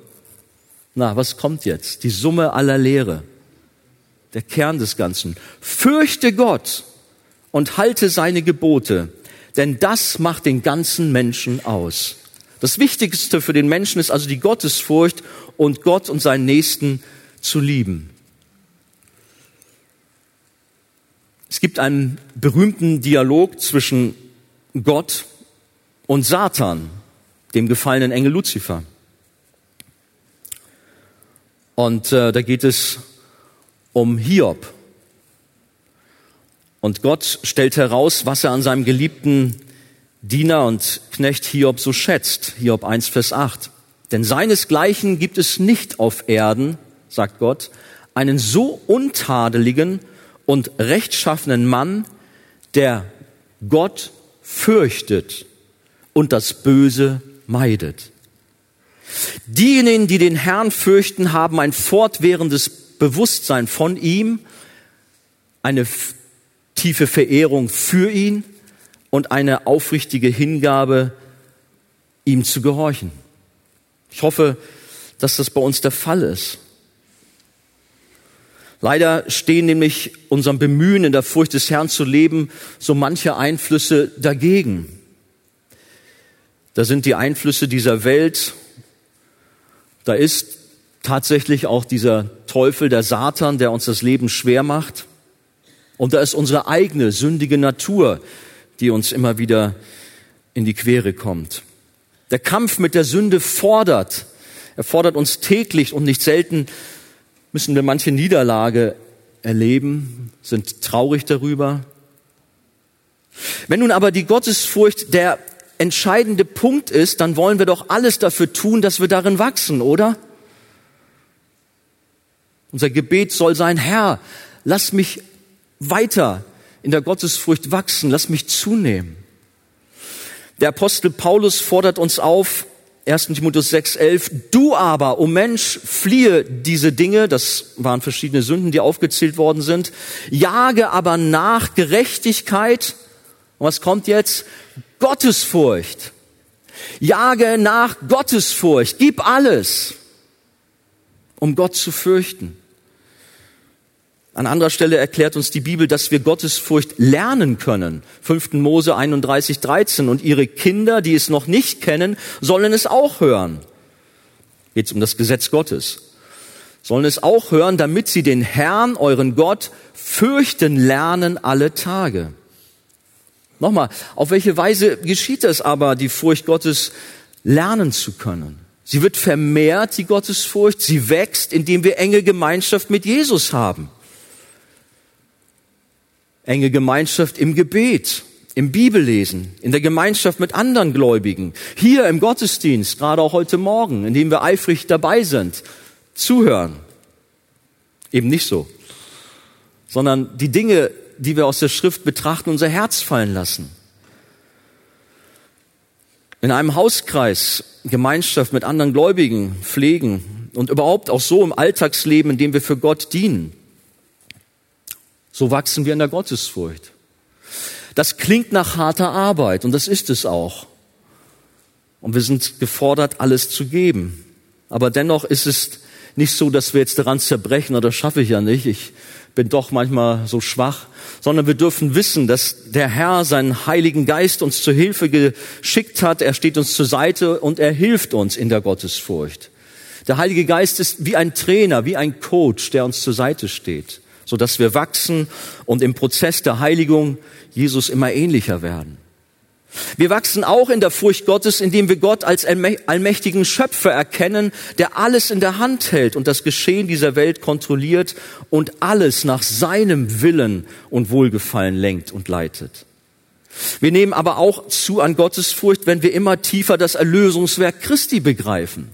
Na, was kommt jetzt? Die Summe aller Lehre. Der Kern des Ganzen. Fürchte Gott und halte seine Gebote, denn das macht den ganzen Menschen aus. Das Wichtigste für den Menschen ist also die Gottesfurcht und Gott und seinen Nächsten zu lieben. Es gibt einen berühmten Dialog zwischen Gott und Satan, dem gefallenen Engel Luzifer. Und äh, da geht es um Hiob. Und Gott stellt heraus, was er an seinem geliebten Diener und Knecht Hiob so schätzt. Hiob 1, Vers 8. Denn seinesgleichen gibt es nicht auf Erden, sagt Gott, einen so untadeligen und rechtschaffenen Mann, der Gott fürchtet und das Böse meidet. Diejenigen, die den Herrn fürchten, haben ein fortwährendes Bewusstsein von ihm, eine tiefe Verehrung für ihn und eine aufrichtige Hingabe, ihm zu gehorchen. Ich hoffe, dass das bei uns der Fall ist. Leider stehen nämlich unserem Bemühen, in der Furcht des Herrn zu leben, so manche Einflüsse dagegen. Da sind die Einflüsse dieser Welt, da ist tatsächlich auch dieser Teufel, der Satan, der uns das Leben schwer macht. Und da ist unsere eigene sündige Natur, die uns immer wieder in die Quere kommt. Der Kampf mit der Sünde fordert. Er fordert uns täglich und nicht selten müssen wir manche Niederlage erleben, sind traurig darüber. Wenn nun aber die Gottesfurcht der entscheidende Punkt ist, dann wollen wir doch alles dafür tun, dass wir darin wachsen, oder? Unser Gebet soll sein, Herr, lass mich weiter in der Gottesfurcht wachsen, lass mich zunehmen. Der Apostel Paulus fordert uns auf, 1. Timotheus 6, 11, du aber, o oh Mensch, fliehe diese Dinge, das waren verschiedene Sünden, die aufgezählt worden sind, jage aber nach Gerechtigkeit, und was kommt jetzt? Gottesfurcht. Jage nach Gottesfurcht, gib alles, um Gott zu fürchten. An anderer Stelle erklärt uns die Bibel, dass wir Gottesfurcht lernen können. 5. Mose 31, 13. Und ihre Kinder, die es noch nicht kennen, sollen es auch hören. Geht um das Gesetz Gottes. Sollen es auch hören, damit sie den Herrn, euren Gott, fürchten lernen alle Tage. Nochmal, auf welche Weise geschieht es aber, die Furcht Gottes lernen zu können? Sie wird vermehrt, die Gottesfurcht. Sie wächst, indem wir enge Gemeinschaft mit Jesus haben enge Gemeinschaft im Gebet, im Bibellesen, in der Gemeinschaft mit anderen Gläubigen, hier im Gottesdienst, gerade auch heute Morgen, in dem wir eifrig dabei sind, zuhören. Eben nicht so, sondern die Dinge, die wir aus der Schrift betrachten, unser Herz fallen lassen. In einem Hauskreis Gemeinschaft mit anderen Gläubigen pflegen und überhaupt auch so im Alltagsleben, in dem wir für Gott dienen. So wachsen wir in der Gottesfurcht. Das klingt nach harter Arbeit und das ist es auch. Und wir sind gefordert, alles zu geben. Aber dennoch ist es nicht so, dass wir jetzt daran zerbrechen, oder das schaffe ich ja nicht, ich bin doch manchmal so schwach, sondern wir dürfen wissen, dass der Herr seinen Heiligen Geist uns zur Hilfe geschickt hat, er steht uns zur Seite und er hilft uns in der Gottesfurcht. Der Heilige Geist ist wie ein Trainer, wie ein Coach, der uns zur Seite steht sodass wir wachsen und im Prozess der Heiligung Jesus immer ähnlicher werden. Wir wachsen auch in der Furcht Gottes, indem wir Gott als allmächtigen Schöpfer erkennen, der alles in der Hand hält und das Geschehen dieser Welt kontrolliert und alles nach seinem Willen und Wohlgefallen lenkt und leitet. Wir nehmen aber auch zu an Gottes Furcht, wenn wir immer tiefer das Erlösungswerk Christi begreifen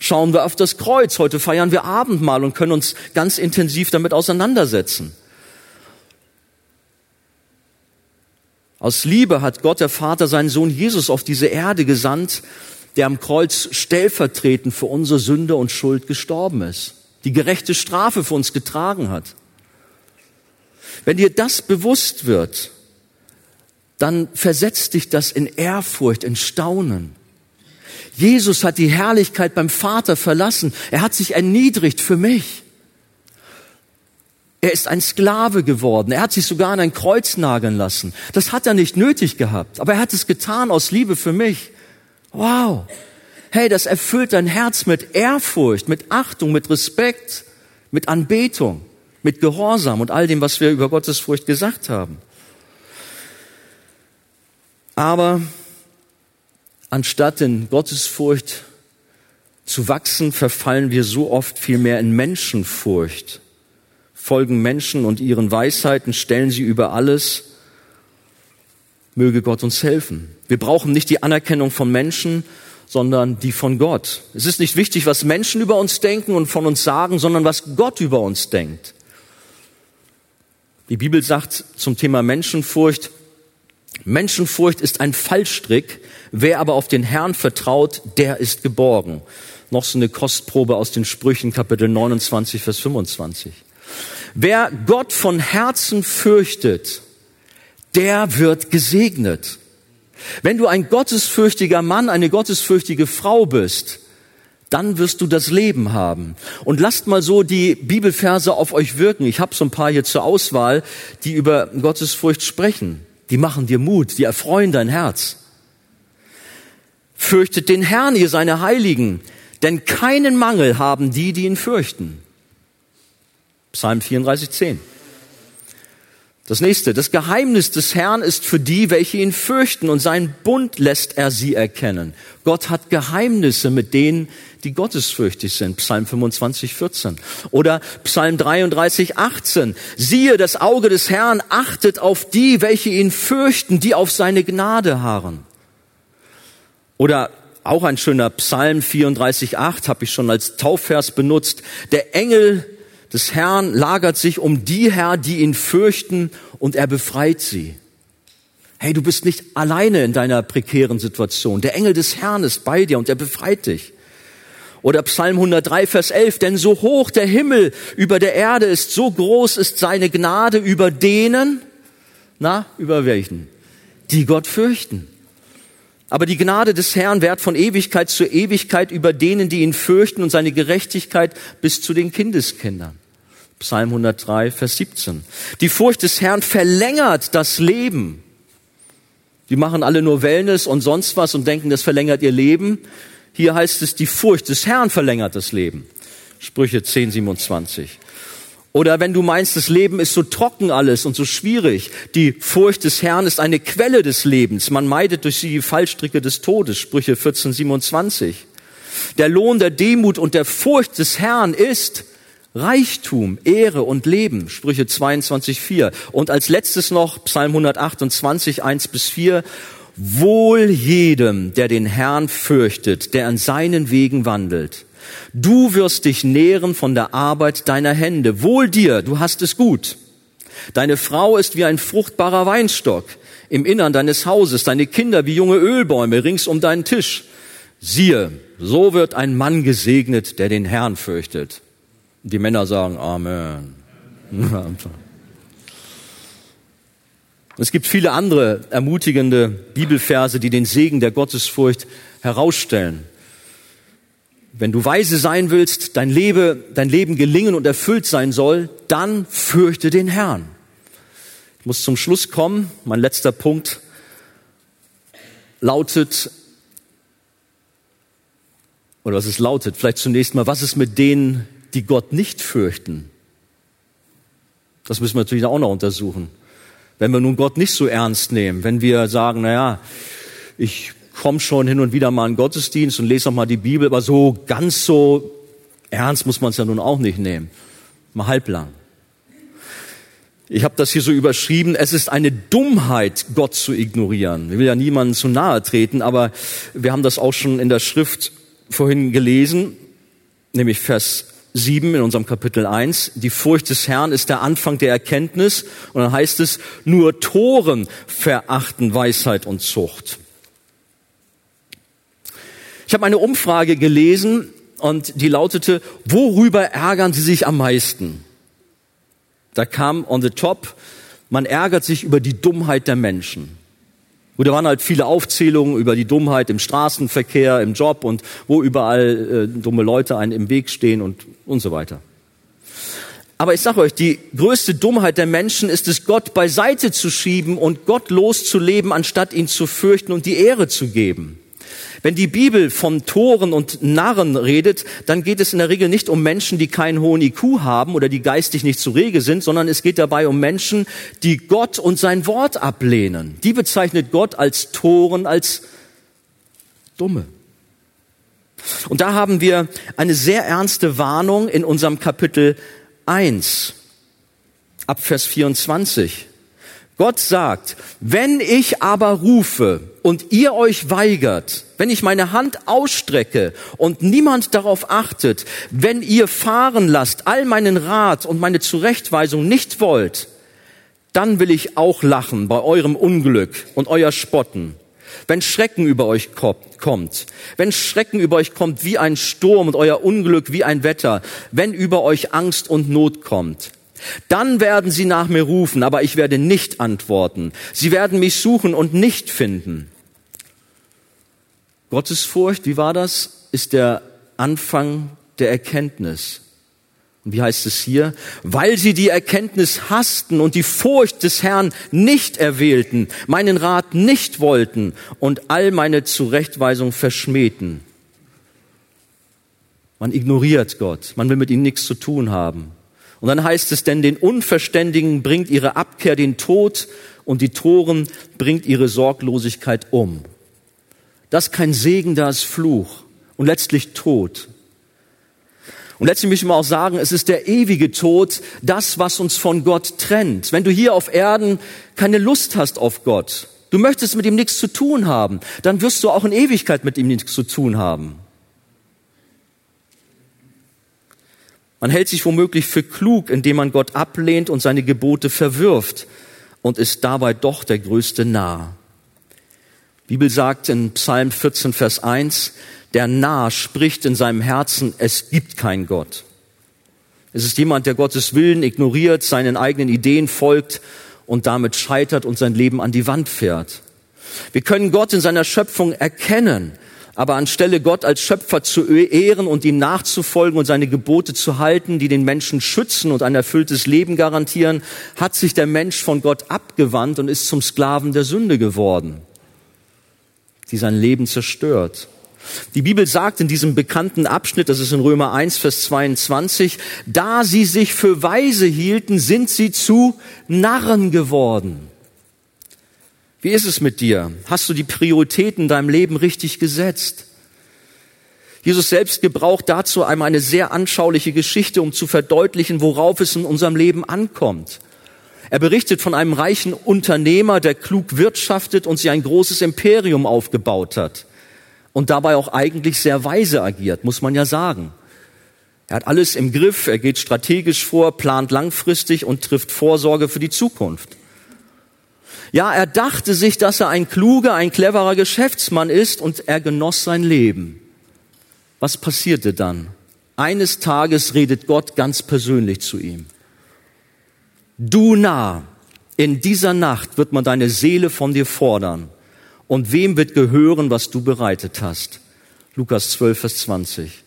schauen wir auf das Kreuz. Heute feiern wir Abendmahl und können uns ganz intensiv damit auseinandersetzen. Aus Liebe hat Gott der Vater seinen Sohn Jesus auf diese Erde gesandt, der am Kreuz stellvertretend für unsere Sünde und Schuld gestorben ist, die gerechte Strafe für uns getragen hat. Wenn dir das bewusst wird, dann versetzt dich das in Ehrfurcht, in Staunen. Jesus hat die Herrlichkeit beim Vater verlassen. Er hat sich erniedrigt für mich. Er ist ein Sklave geworden. Er hat sich sogar an ein Kreuz nageln lassen. Das hat er nicht nötig gehabt, aber er hat es getan aus Liebe für mich. Wow. Hey, das erfüllt dein Herz mit Ehrfurcht, mit Achtung, mit Respekt, mit Anbetung, mit Gehorsam und all dem, was wir über Gottesfurcht gesagt haben. Aber anstatt in Gottesfurcht zu wachsen, verfallen wir so oft vielmehr in Menschenfurcht, folgen Menschen und ihren Weisheiten, stellen sie über alles. Möge Gott uns helfen. Wir brauchen nicht die Anerkennung von Menschen, sondern die von Gott. Es ist nicht wichtig, was Menschen über uns denken und von uns sagen, sondern was Gott über uns denkt. Die Bibel sagt zum Thema Menschenfurcht, Menschenfurcht ist ein Fallstrick, wer aber auf den Herrn vertraut, der ist geborgen. Noch so eine Kostprobe aus den Sprüchen Kapitel 29, Vers 25. Wer Gott von Herzen fürchtet, der wird gesegnet. Wenn du ein gottesfürchtiger Mann, eine gottesfürchtige Frau bist, dann wirst du das Leben haben. Und lasst mal so die Bibelverse auf euch wirken. Ich habe so ein paar hier zur Auswahl, die über Gottesfurcht sprechen. Die machen dir Mut, die erfreuen dein Herz. Fürchtet den Herrn, ihr seine Heiligen, denn keinen Mangel haben die, die ihn fürchten. Psalm 34, 10. Das nächste, das Geheimnis des Herrn ist für die, welche ihn fürchten und seinen Bund lässt er sie erkennen. Gott hat Geheimnisse mit denen, die gottesfürchtig sind. Psalm 25, 14. Oder Psalm 33, 18. Siehe, das Auge des Herrn achtet auf die, welche ihn fürchten, die auf seine Gnade harren. Oder auch ein schöner Psalm 34, 8 habe ich schon als Taufvers benutzt. Der Engel des Herrn lagert sich um die Herr, die ihn fürchten, und er befreit sie. Hey, du bist nicht alleine in deiner prekären Situation. Der Engel des Herrn ist bei dir und er befreit dich. Oder Psalm 103, Vers 11, denn so hoch der Himmel über der Erde ist, so groß ist seine Gnade über denen, na, über welchen? Die Gott fürchten. Aber die Gnade des Herrn währt von Ewigkeit zu Ewigkeit über denen, die ihn fürchten und seine Gerechtigkeit bis zu den Kindeskindern. Psalm 103, Vers 17. Die Furcht des Herrn verlängert das Leben. Die machen alle nur Wellness und sonst was und denken, das verlängert ihr Leben. Hier heißt es, die Furcht des Herrn verlängert das Leben. Sprüche 10, 27. Oder wenn du meinst, das Leben ist so trocken alles und so schwierig. Die Furcht des Herrn ist eine Quelle des Lebens. Man meidet durch sie die Fallstricke des Todes. Sprüche 14, 27. Der Lohn der Demut und der Furcht des Herrn ist Reichtum, Ehre und Leben, Sprüche 22, 4. Und als letztes noch Psalm 128, 1 bis 4. Wohl jedem, der den Herrn fürchtet, der an seinen Wegen wandelt. Du wirst dich nähren von der Arbeit deiner Hände. Wohl dir, du hast es gut. Deine Frau ist wie ein fruchtbarer Weinstock im Innern deines Hauses, deine Kinder wie junge Ölbäume rings um deinen Tisch. Siehe, so wird ein Mann gesegnet, der den Herrn fürchtet. Die Männer sagen Amen. Es gibt viele andere ermutigende Bibelverse, die den Segen der Gottesfurcht herausstellen. Wenn du weise sein willst, dein Leben, dein Leben gelingen und erfüllt sein soll, dann fürchte den Herrn. Ich muss zum Schluss kommen. Mein letzter Punkt lautet, oder was es lautet, vielleicht zunächst mal, was ist mit denen, die Gott nicht fürchten. Das müssen wir natürlich auch noch untersuchen. Wenn wir nun Gott nicht so ernst nehmen, wenn wir sagen, na ja, ich komme schon hin und wieder mal in Gottesdienst und lese auch mal die Bibel, aber so ganz so ernst muss man es ja nun auch nicht nehmen. Mal halblang. Ich habe das hier so überschrieben, es ist eine Dummheit, Gott zu ignorieren. Ich will ja niemandem zu nahe treten, aber wir haben das auch schon in der Schrift vorhin gelesen, nämlich Vers 7 in unserem Kapitel 1. Die Furcht des Herrn ist der Anfang der Erkenntnis. Und dann heißt es, nur Toren verachten Weisheit und Zucht. Ich habe eine Umfrage gelesen und die lautete, worüber ärgern Sie sich am meisten? da kam on the top, man ärgert sich über die Dummheit der Menschen. Und da waren halt viele Aufzählungen über die Dummheit im Straßenverkehr, im Job und wo überall äh, dumme Leute einen im Weg stehen und, und so weiter. Aber ich sage euch, die größte Dummheit der Menschen ist es, Gott beiseite zu schieben und Gott loszuleben, anstatt ihn zu fürchten und die Ehre zu geben. Wenn die Bibel von Toren und Narren redet, dann geht es in der Regel nicht um Menschen, die keinen hohen IQ haben oder die geistig nicht zu rege sind, sondern es geht dabei um Menschen, die Gott und sein Wort ablehnen. Die bezeichnet Gott als Toren, als Dumme. Und da haben wir eine sehr ernste Warnung in unserem Kapitel 1 ab Vers 24. Gott sagt, wenn ich aber rufe und ihr euch weigert, wenn ich meine Hand ausstrecke und niemand darauf achtet, wenn ihr fahren lasst, all meinen Rat und meine Zurechtweisung nicht wollt, dann will ich auch lachen bei eurem Unglück und euer Spotten. Wenn Schrecken über euch kommt, wenn Schrecken über euch kommt wie ein Sturm und euer Unglück wie ein Wetter, wenn über euch Angst und Not kommt, dann werden sie nach mir rufen, aber ich werde nicht antworten. Sie werden mich suchen und nicht finden. Gottesfurcht, wie war das? Ist der Anfang der Erkenntnis. Und wie heißt es hier? Weil sie die Erkenntnis hassten und die Furcht des Herrn nicht erwählten, meinen Rat nicht wollten und all meine Zurechtweisung verschmähten. Man ignoriert Gott, man will mit ihm nichts zu tun haben. Und dann heißt es, denn den Unverständigen bringt ihre Abkehr den Tod und die Toren bringt ihre Sorglosigkeit um. Das ist kein Segen, das ist Fluch und letztlich Tod. Und letztlich möchte ich mal auch sagen, es ist der ewige Tod, das, was uns von Gott trennt. Wenn du hier auf Erden keine Lust hast auf Gott, du möchtest mit ihm nichts zu tun haben, dann wirst du auch in Ewigkeit mit ihm nichts zu tun haben. Man hält sich womöglich für klug, indem man Gott ablehnt und seine Gebote verwirft und ist dabei doch der größte Narr. Bibel sagt in Psalm 14, Vers 1, der Narr spricht in seinem Herzen, es gibt keinen Gott. Es ist jemand, der Gottes Willen ignoriert, seinen eigenen Ideen folgt und damit scheitert und sein Leben an die Wand fährt. Wir können Gott in seiner Schöpfung erkennen, aber anstelle Gott als Schöpfer zu ehren und ihm nachzufolgen und seine Gebote zu halten, die den Menschen schützen und ein erfülltes Leben garantieren, hat sich der Mensch von Gott abgewandt und ist zum Sklaven der Sünde geworden, die sein Leben zerstört. Die Bibel sagt in diesem bekannten Abschnitt, das ist in Römer 1, Vers 22, da sie sich für weise hielten, sind sie zu Narren geworden. Wie ist es mit dir? Hast du die Prioritäten in deinem Leben richtig gesetzt? Jesus selbst gebraucht dazu einmal eine sehr anschauliche Geschichte, um zu verdeutlichen, worauf es in unserem Leben ankommt. Er berichtet von einem reichen Unternehmer, der klug wirtschaftet und sich ein großes Imperium aufgebaut hat und dabei auch eigentlich sehr weise agiert, muss man ja sagen. Er hat alles im Griff, er geht strategisch vor, plant langfristig und trifft Vorsorge für die Zukunft. Ja, er dachte sich, dass er ein kluger, ein cleverer Geschäftsmann ist und er genoss sein Leben. Was passierte dann? Eines Tages redet Gott ganz persönlich zu ihm. Du nah, in dieser Nacht wird man deine Seele von dir fordern. Und wem wird gehören, was du bereitet hast? Lukas 12, Vers 20.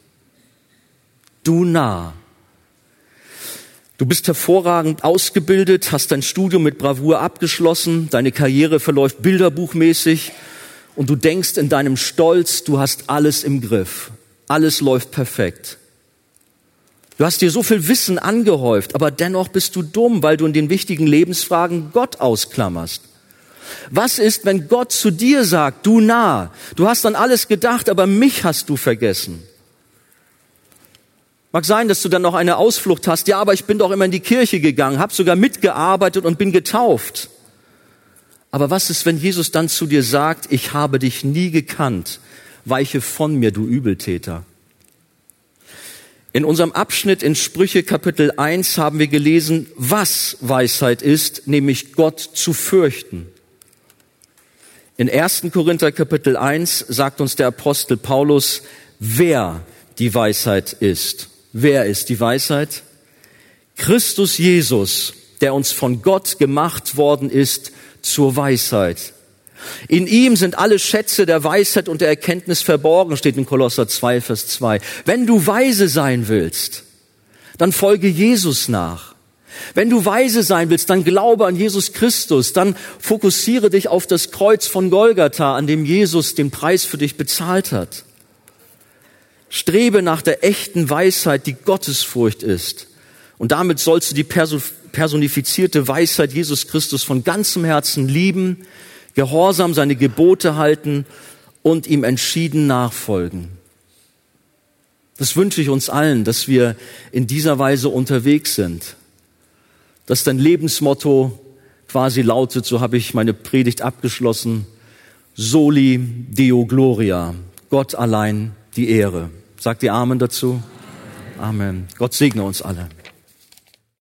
Du nah, Du bist hervorragend ausgebildet, hast dein Studium mit Bravour abgeschlossen, deine Karriere verläuft bilderbuchmäßig und du denkst in deinem Stolz, du hast alles im Griff. Alles läuft perfekt. Du hast dir so viel Wissen angehäuft, aber dennoch bist du dumm, weil du in den wichtigen Lebensfragen Gott ausklammerst. Was ist, wenn Gott zu dir sagt, du nah, du hast an alles gedacht, aber mich hast du vergessen? Mag sein, dass du dann noch eine Ausflucht hast. Ja, aber ich bin doch immer in die Kirche gegangen, habe sogar mitgearbeitet und bin getauft. Aber was ist, wenn Jesus dann zu dir sagt, ich habe dich nie gekannt, weiche von mir, du Übeltäter? In unserem Abschnitt in Sprüche Kapitel 1 haben wir gelesen, was Weisheit ist, nämlich Gott zu fürchten. In 1. Korinther Kapitel 1 sagt uns der Apostel Paulus, wer die Weisheit ist. Wer ist die Weisheit? Christus Jesus, der uns von Gott gemacht worden ist zur Weisheit. In ihm sind alle Schätze der Weisheit und der Erkenntnis verborgen, steht in Kolosser 2, Vers 2. Wenn du weise sein willst, dann folge Jesus nach. Wenn du weise sein willst, dann glaube an Jesus Christus, dann fokussiere dich auf das Kreuz von Golgatha, an dem Jesus den Preis für dich bezahlt hat. Strebe nach der echten Weisheit, die Gottesfurcht ist. Und damit sollst du die personifizierte Weisheit Jesus Christus von ganzem Herzen lieben, gehorsam seine Gebote halten und ihm entschieden nachfolgen. Das wünsche ich uns allen, dass wir in dieser Weise unterwegs sind dass dein Lebensmotto quasi lautet, so habe ich meine Predigt abgeschlossen, Soli Deo Gloria, Gott allein die Ehre. Sagt ihr Amen dazu? Amen. Gott segne uns alle.